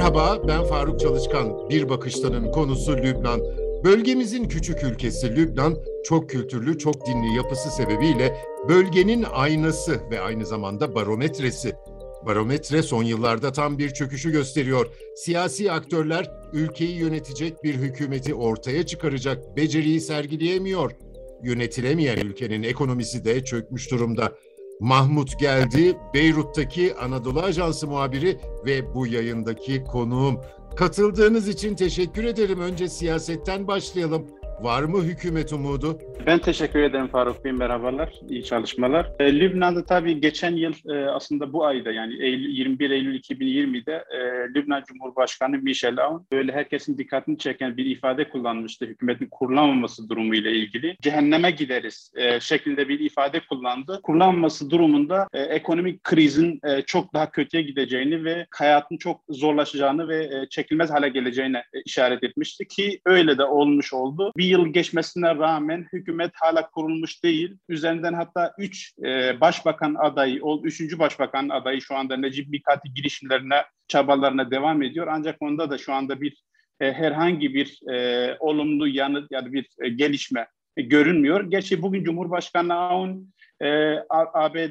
Merhaba, ben Faruk Çalışkan. Bir Bakıştan'ın konusu Lübnan. Bölgemizin küçük ülkesi Lübnan, çok kültürlü, çok dinli yapısı sebebiyle bölgenin aynası ve aynı zamanda barometresi. Barometre son yıllarda tam bir çöküşü gösteriyor. Siyasi aktörler ülkeyi yönetecek bir hükümeti ortaya çıkaracak beceriyi sergileyemiyor. Yönetilemeyen ülkenin ekonomisi de çökmüş durumda. Mahmut Geldi, Beyrut'taki Anadolu Ajansı muhabiri ve bu yayındaki konuğum. Katıldığınız için teşekkür ederim. Önce siyasetten başlayalım. Var mı hükümet umudu? Ben teşekkür ederim Faruk Bey. Merhabalar, iyi çalışmalar. E, Lübnan'da tabii geçen yıl e, aslında bu ayda yani Eylül, 21 Eylül 2020'de e, Lübnan Cumhurbaşkanı Michel Aoun böyle herkesin dikkatini çeken bir ifade kullanmıştı hükümetin kurulamaması durumu ile ilgili. Cehenneme gideriz e, şeklinde bir ifade kullandı. Kurulanmaması durumunda e, ekonomik krizin e, çok daha kötüye gideceğini ve hayatın çok zorlaşacağını ve e, çekilmez hale geleceğine e, işaret etmişti ki öyle de olmuş oldu. Bir yıl geçmesine rağmen hükümet hala kurulmuş değil. Üzerinden hatta 3 e, başbakan adayı, o 3. başbakan adayı şu anda Necip Mikati girişimlerine, çabalarına devam ediyor. Ancak onda da şu anda bir e, herhangi bir e, olumlu yanıt ya da bir e, gelişme e, görünmüyor. Gerçi bugün Cumhurbaşkanı Aoun e, ABD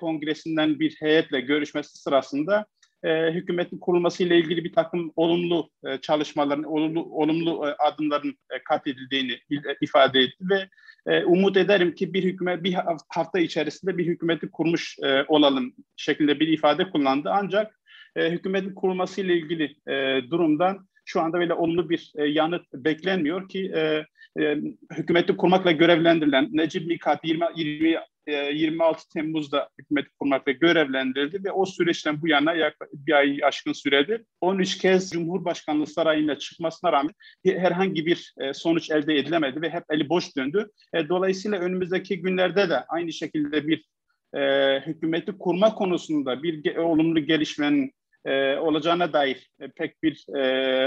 kongresinden bir heyetle görüşmesi sırasında e, hükümetin kurulması ile ilgili bir takım olumlu e, çalışmaların, olumlu, olumlu e, adımların e, kat edildiğini e, ifade etti ve e, umut ederim ki bir hükümet bir hafta içerisinde bir hükümeti kurmuş e, olalım şeklinde bir ifade kullandı. Ancak e, hükümetin kurulması ile ilgili e, durumdan şu anda böyle olumlu bir e, yanıt beklenmiyor ki e, e, hükümeti kurmakla görevlendirilen Necip Mikati 20, 20 26 e, Temmuz'da hükümeti kurmakla görevlendirildi ve o süreçten bu yana yaklaşık bir ay aşkın süredir 13 kez Cumhurbaşkanlığı sarayına çıkmasına rağmen herhangi bir e, sonuç elde edilemedi ve hep eli boş döndü. E, dolayısıyla önümüzdeki günlerde de aynı şekilde bir hükümeti kurma konusunda bir olumlu gelişmenin olacağına dair pek bir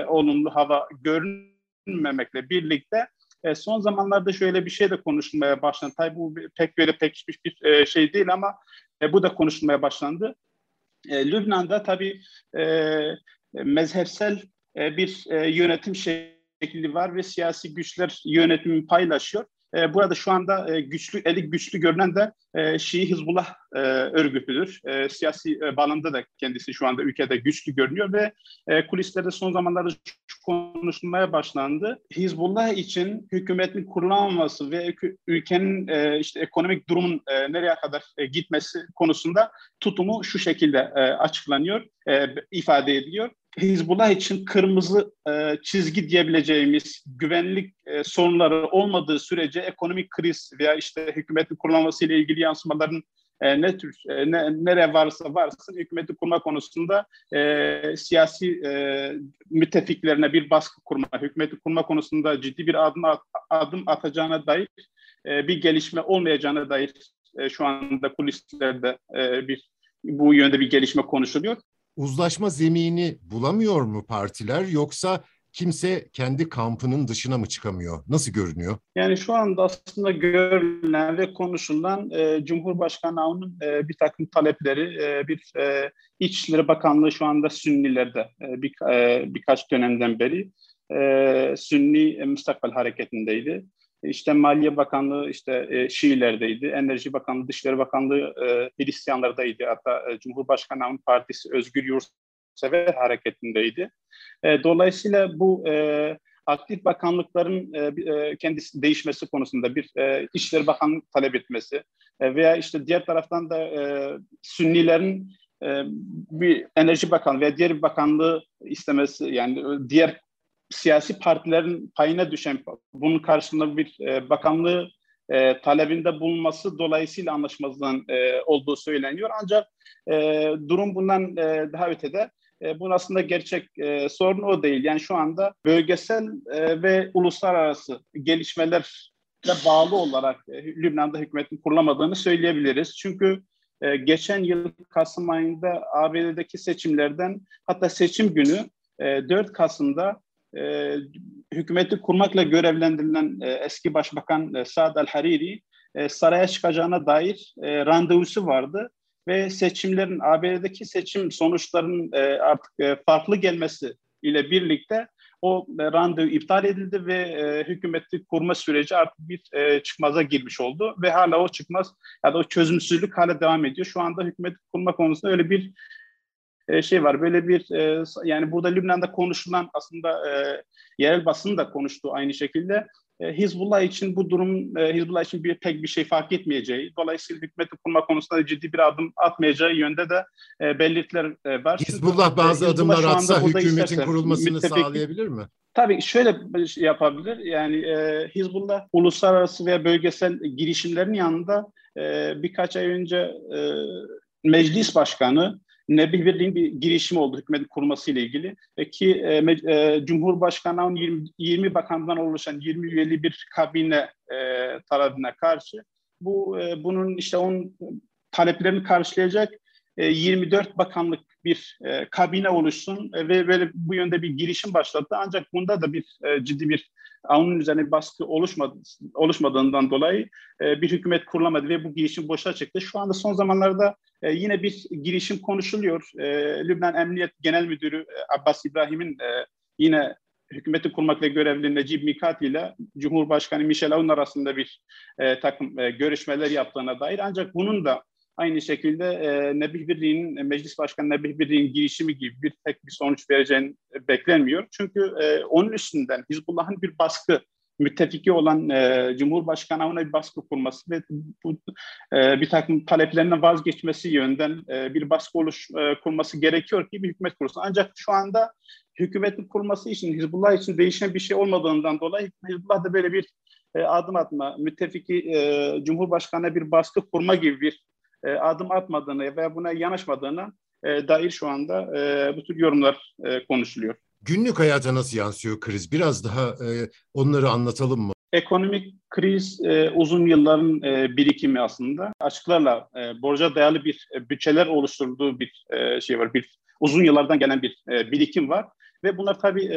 olumlu hava görünmemekle birlikte e, son zamanlarda şöyle bir şey de konuşulmaya başlandı. Tabii bu pek böyle pekişmiş bir e, şey değil ama e, bu da konuşulmaya başlandı. E, Lübnan'da tabii e, mezhepsel e, bir e, yönetim şekli var ve siyasi güçler yönetimi paylaşıyor. E, burada şu anda e, güçlü, eli güçlü görünen de e, Şii Hizbullah e, örgütüdür. E, siyasi e, bağlamda da kendisi şu anda ülkede güçlü görünüyor ve e, kulislerde son zamanlarda konuşulmaya başlandı. Hizbullah için hükümetin kurulamaması ve ülkenin e, işte ekonomik durumun e, nereye kadar e, gitmesi konusunda tutumu şu şekilde e, açıklanıyor, e, ifade ediliyor. Hizbullah için kırmızı e, çizgi diyebileceğimiz güvenlik e, sorunları olmadığı sürece ekonomik kriz veya işte hükümetin kurulması ile ilgili yansımaların e, ne tür e, ne, nereye varsa varsın hükümeti kurma konusunda e, siyasi e, müttefiklerine bir baskı kurma, hükümeti kurma konusunda ciddi bir adım at, adım atacağına dair e, bir gelişme olmayacağına dair e, şu anda kulislerde e, bir bu yönde bir gelişme konuşuluyor uzlaşma zemini bulamıyor mu partiler yoksa kimse kendi kampının dışına mı çıkamıyor? Nasıl görünüyor? Yani şu anda aslında görülen ve konuşulan e, Cumhurbaşkanı Avun'un e, bir takım talepleri, e, bir e, İçişleri Bakanlığı şu anda Sünnilerde e, bir, e, birkaç dönemden beri e, Sünni e, Müstakbel Hareketi'ndeydi. İşte Maliye Bakanlığı işte e, Şiilerdeydi, Enerji Bakanlığı, Dışişleri Bakanlığı e, Hristiyanlardaydı. Hatta e, Cumhurbaşkanı Partisi Özgür Yurtsever hareketindeydi. E, dolayısıyla bu e, aktif bakanlıkların e, e, kendisi değişmesi konusunda bir e, İçişleri Bakanlığı talep etmesi e, veya işte diğer taraftan da e, Sünnilerin e, bir Enerji Bakanlığı veya diğer bir bakanlığı istemesi yani diğer siyasi partilerin payına düşen bunun karşılığında bir e, bakanlığı e, talebinde bulunması dolayısıyla anlaşmazlığın e, olduğu söyleniyor. Ancak e, durum bundan e, daha ötede. E, bunun aslında gerçek e, sorun o değil. Yani şu anda bölgesel e, ve uluslararası gelişmelerle bağlı olarak e, Lübnan'da hükümetin kurulamadığını söyleyebiliriz. Çünkü e, geçen yıl Kasım ayında ABD'deki seçimlerden hatta seçim günü e, 4 Kasım'da e, hükümeti kurmakla görevlendirilen e, eski başbakan e, Saad el-Hariri e, saraya çıkacağına dair e, randevusu vardı ve seçimlerin ABD'deki seçim sonuçlarının e, artık e, farklı gelmesi ile birlikte o e, randevu iptal edildi ve e, hükümeti kurma süreci artık bir e, çıkmaza girmiş oldu ve hala o çıkmaz ya da o çözümsüzlük hala devam ediyor. Şu anda hükümeti kurma konusunda öyle bir e, şey var. Böyle bir e, yani burada Lübnan'da konuşulan aslında e, yerel basın da konuştu aynı şekilde. E, Hizbullah için bu durum e, Hizbullah için bir pek bir şey fark etmeyeceği, dolayısıyla hükümeti kurma konusunda ciddi bir adım atmayacağı yönde de e, belirtiler e, var. Hizbullah bazı Hizbullah adımlar atsa hükümetin isterse, kurulmasını müttefik, sağlayabilir mi? Tabii şöyle şey yapabilir. Yani e, Hizbullah uluslararası veya bölgesel girişimlerin yanında e, birkaç ay önce e, meclis başkanı Nebih Birliği'nin bir girişimi oldu hükümetin kurması ile ilgili. Ki e, e, Cumhurbaşkanı'nın 20, 20 bakandan oluşan 20 üyeli bir kabine e, tarafına karşı bu e, bunun işte onun taleplerini karşılayacak e, 24 bakanlık bir e, kabine oluşsun e, ve böyle bu yönde bir girişim başlattı. Ancak bunda da bir e, ciddi bir onun üzerine bir baskı oluşmadı, oluşmadığından dolayı e, bir hükümet kurulamadı ve bu girişim boşa çıktı. Şu anda son zamanlarda e, yine bir girişim konuşuluyor. E, Lübnan Emniyet Genel Müdürü e, Abbas İbrahim'in e, yine hükümeti kurmakla görevli Necip Mikati ile Cumhurbaşkanı Michel Aoun arasında bir e, takım e, görüşmeler yaptığına dair. Ancak bunun da aynı şekilde e, Nebih Birliği'nin, e, Meclis Başkanı Nebih Birliği'nin girişimi gibi bir tek bir sonuç vereceğini beklenmiyor. Çünkü e, onun üstünden Hizbullah'ın bir baskı müttefiki olan e, Cumhurbaşkanı ona bir baskı kurması ve bu e, bir takım taleplerinden vazgeçmesi yönden e, bir baskı oluş e, kurması gerekiyor ki bir hükümet kurulsun. Ancak şu anda hükümetin kurması için Hizbullah için değişen bir şey olmadığından dolayı Hizbullah da böyle bir e, adım atma, müttefiki e, Cumhurbaşkanı'na bir baskı kurma gibi bir e, adım atmadığını ve buna yanaşmadığını e, dair şu anda e, bu tür yorumlar e, konuşuluyor. Günlük hayata nasıl yansıyor kriz? Biraz daha e, onları anlatalım mı? Ekonomik kriz e, uzun yılların e, birikimi aslında. Açıklarla e, borca dayalı bir e, bütçeler oluşturduğu bir e, şey var. Bir uzun yıllardan gelen bir e, birikim var. Ve bunlar tabii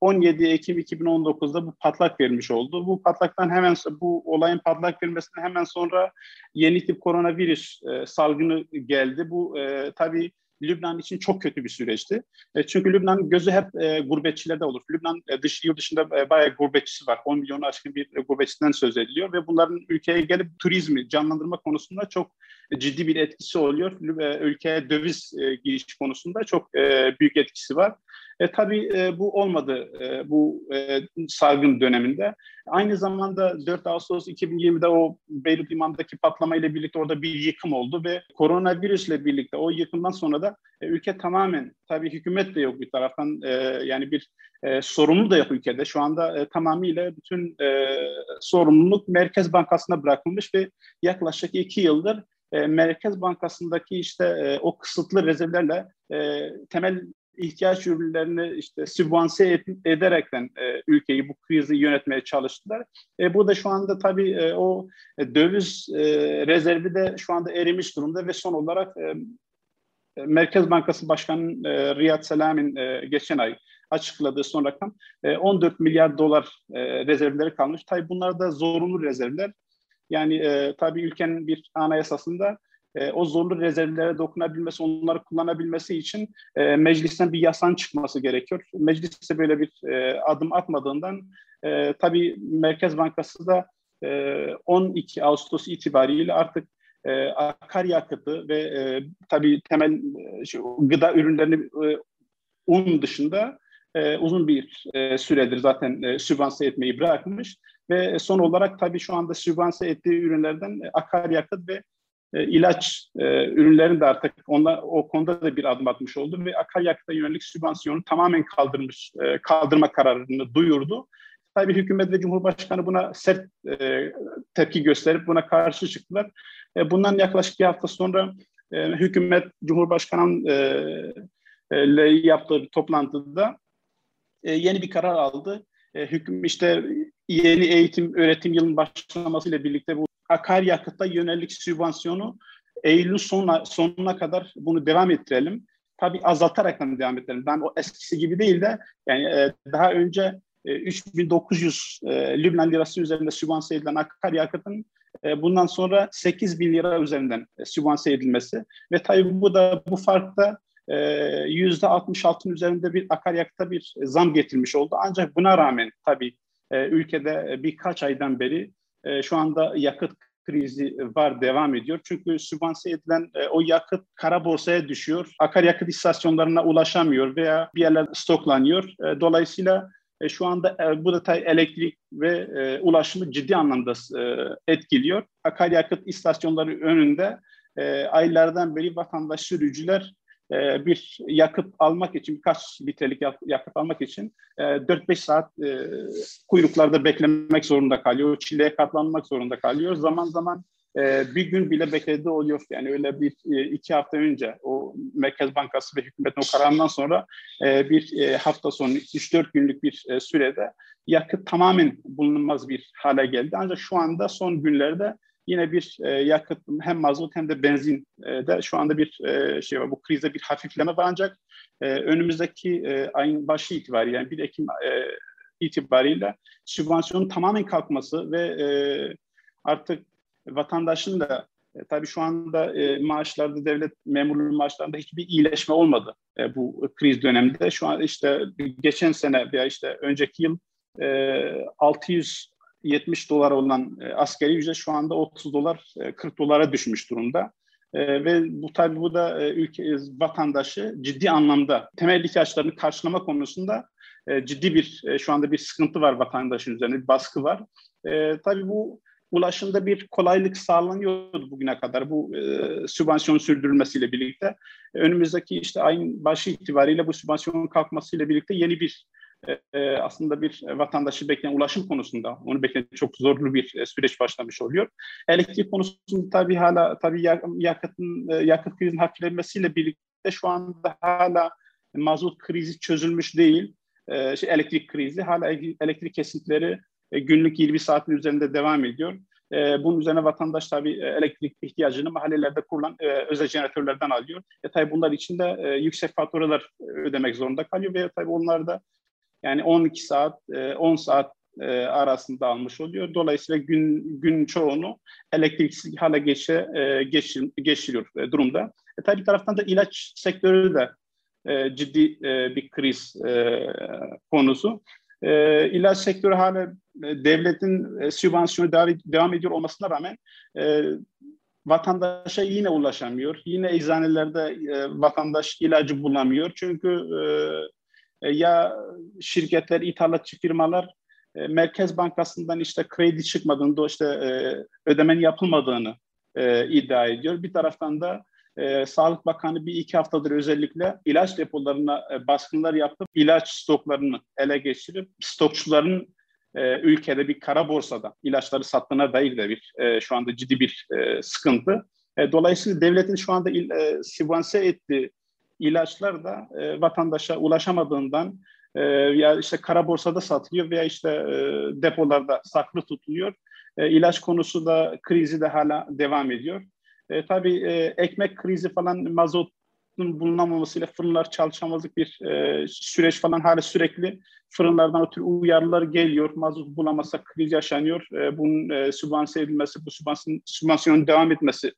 17 Ekim 2019'da bu patlak vermiş oldu. Bu patlaktan hemen bu olayın patlak vermesinden hemen sonra yeni tip koronavirüs salgını geldi. Bu tabii Lübnan için çok kötü bir süreçti. çünkü Lübnan gözü hep gurbetçilerde olur. Lübnan dış yıl dışında bayağı gurbetçisi var. 10 milyonu aşkın bir gurbetçiden söz ediliyor ve bunların ülkeye gelip turizmi canlandırma konusunda çok ciddi bir etkisi oluyor. Ülkeye döviz giriş konusunda çok büyük etkisi var. E, tabii e, bu olmadı e, bu e, salgın döneminde. Aynı zamanda 4 Ağustos 2020'de o Beyrut Limanı'ndaki patlama ile birlikte orada bir yıkım oldu ve koronavirüsle birlikte o yıkımdan sonra da e, ülke tamamen tabii hükümet de yok bir taraftan e, yani bir e, sorumlu da yok ülkede. Şu anda e, tamamıyla bütün e, sorumluluk Merkez Bankası'na bırakılmış ve yaklaşık iki yıldır e, Merkez Bankası'ndaki işte e, o kısıtlı rezervlerle e, temel ihtiyaç ürünlerini işte sübvanse ederekten e, ülkeyi bu krizi yönetmeye çalıştılar. E, bu da şu anda tabii e, o e, döviz e, rezervi de şu anda erimiş durumda ve son olarak e, Merkez Bankası Başkanı e, Riyad Selam'in e, geçen ay açıkladığı son rakam e, 14 milyar dolar e, rezervleri kalmış. Tabii bunlar da zorunlu rezervler. Yani e, tabii ülkenin bir anayasasında e, o zorlu rezervlere dokunabilmesi, onları kullanabilmesi için e, meclisten bir yasan çıkması gerekiyor. Meclis ise böyle bir e, adım atmadığından e, tabii Merkez Bankası da e, 12 Ağustos itibariyle artık e, akaryakıtı ve e, tabii temel e, şu, gıda ürünlerini e, un dışında e, uzun bir e, süredir zaten e, sübvanse etmeyi bırakmış ve son olarak tabii şu anda sübvanse ettiği ürünlerden e, akaryakıt ve e, ilaç e, ürünlerini de artık onlar, o konuda da bir adım atmış oldu ve akaryakıta yönelik sübvansiyonu tamamen kaldırmış, e, kaldırma kararını duyurdu. Tabii hükümet ve Cumhurbaşkanı buna sert e, tepki gösterip buna karşı çıktılar. E, bundan yaklaşık bir hafta sonra e, hükümet Cumhurbaşkanı e, e, ile yaptığı bir toplantıda e, yeni bir karar aldı. E, hüküm işte yeni eğitim öğretim yılının başlamasıyla birlikte bu akaryakıta yönelik sübvansiyonu Eylül sonuna, sonuna kadar bunu devam ettirelim. Tabii azaltarak devam ettirelim. Ben o eskisi gibi değil de yani e, daha önce 3900 Lübnan lirası üzerinde sübvanse edilen akaryakıtın bundan sonra 8 bin lira üzerinden sübvanse edilmesi ve tabii bu da bu farkta yüzde 66'ın üzerinde bir akaryakıta bir zam getirmiş oldu. Ancak buna rağmen tabii ülkede birkaç aydan beri şu anda yakıt krizi var, devam ediyor. Çünkü sübvanse edilen e, o yakıt kara borsaya düşüyor. Akaryakıt istasyonlarına ulaşamıyor veya bir yerler stoklanıyor. E, dolayısıyla e, şu anda e, bu da elektrik ve e, ulaşımı ciddi anlamda e, etkiliyor. Akaryakıt istasyonları önünde e, aylardan beri vatandaş sürücüler e, bir yakıt almak için, birkaç litrelik yakıt almak için 4-5 e, saat e, kuyruklarda beklemek zorunda kalıyor. Çileye katlanmak zorunda kalıyor. Zaman zaman bir gün bile beklediği oluyor. Yani öyle bir iki hafta önce o Merkez Bankası ve hükümetin o kararından sonra bir hafta sonu 3-4 günlük bir sürede yakıt tamamen bulunmaz bir hale geldi. Ancak şu anda son günlerde Yine bir e, yakıt hem mazot hem de benzin e, de şu anda bir e, şey var. Bu krizde bir hafifleme var ancak e, önümüzdeki e, ayın başı itibariyle yani 1 Ekim e, itibariyle sübvansiyonun tamamen kalkması ve e, artık vatandaşın da e, tabii şu anda e, maaşlarda devlet memurluğu maaşlarında hiçbir iyileşme olmadı e, bu kriz döneminde. Şu an işte geçen sene veya işte önceki yıl e, 600 70 dolar olan e, askeri ücret şu anda 30 dolar, e, 40 dolara düşmüş durumda. E, ve bu tabii bu da e, ülke e, vatandaşı ciddi anlamda temel ihtiyaçlarını karşılama konusunda e, ciddi bir e, şu anda bir sıkıntı var vatandaşın üzerinde, bir baskı var. E, tabii bu ulaşımda bir kolaylık sağlanıyordu bugüne kadar bu e, sübvansiyon sürdürülmesiyle birlikte. Önümüzdeki işte ayın başı itibariyle bu sübvansiyonun kalkmasıyla birlikte yeni bir e, aslında bir vatandaşı bekleyen ulaşım konusunda onu bekleyen çok zorlu bir e, süreç başlamış oluyor. Elektrik konusunda tabii hala tabii yakıtın e, yakıt krizinin hafiflemesiyle birlikte şu anda hala mazot krizi çözülmüş değil. E, şey, elektrik krizi hala elektrik kesintileri e, günlük 20 saatin üzerinde devam ediyor. E, bunun üzerine vatandaş tabii e, elektrik ihtiyacını mahallelerde kurulan e, özel jeneratörlerden alıyor. E, tabii bunlar için de e, yüksek faturalar ödemek zorunda kalıyor ve tabii onlar da yani 12 saat, 10 e, saat e, arasında almış oluyor. Dolayısıyla gün gün çoğunu elektriksiz hale geçe, e, geçir, geçiriyor durumda. E, tabii bir taraftan da ilaç sektörü de ciddi bir kriz konusu. E, ilaç sektörü hala devletin sübvansiyonu devam, ediyor olmasına rağmen vatandaşa yine ulaşamıyor. Yine eczanelerde vatandaş ilacı bulamıyor. Çünkü ya şirketler, ithalatçı firmalar e, Merkez Bankası'ndan işte kredi çıkmadığını, işte e, ödemenin yapılmadığını iddia ediyor. Bir taraftan da e, Sağlık Bakanı bir iki haftadır özellikle ilaç depolarına e, baskınlar yapıp ilaç stoklarını ele geçirip stokçuların e, ülkede bir kara borsada ilaçları sattığına dair de bir e, şu anda ciddi bir e, sıkıntı. E, dolayısıyla devletin şu anda il, e, sübvanse ettiği ilaçlar da e, vatandaşa ulaşamadığından e, ya işte kara borsada satılıyor veya işte e, depolarda saklı tutuluyor. E, ilaç konusu da krizi de hala devam ediyor. E, tabii e, ekmek krizi falan mazotun bulunamamasıyla fırınlar çalışamazlık bir e, süreç falan hala sürekli fırınlardan ötürü uyarılar geliyor. Mazot bulamazsa kriz yaşanıyor. E, bunun e, sübvanse edilmesi, bu sübvansiyon, sübvansiyonun devam etmesi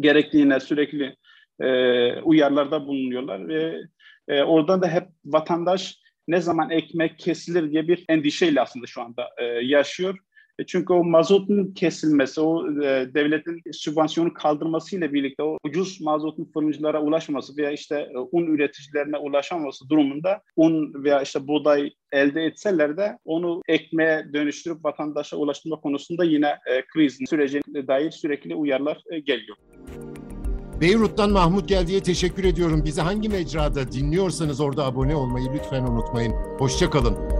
gerektiğine sürekli e, uyarılarda bulunuyorlar ve e, oradan da hep vatandaş ne zaman ekmek kesilir diye bir endişeyle aslında şu anda e, yaşıyor. E, çünkü o mazotun kesilmesi, o e, devletin sübvansiyonu kaldırmasıyla birlikte o ucuz mazotun fırıncılara ulaşması veya işte e, un üreticilerine ulaşamaması durumunda un veya işte buğday elde etseler de onu ekmeğe dönüştürüp vatandaşa ulaştırma konusunda yine e, krizin sürecine dair sürekli uyarılar e, geliyor. Beyrut'tan Mahmut Geldi'ye teşekkür ediyorum. Bizi hangi mecrada dinliyorsanız orada abone olmayı lütfen unutmayın. Hoşçakalın.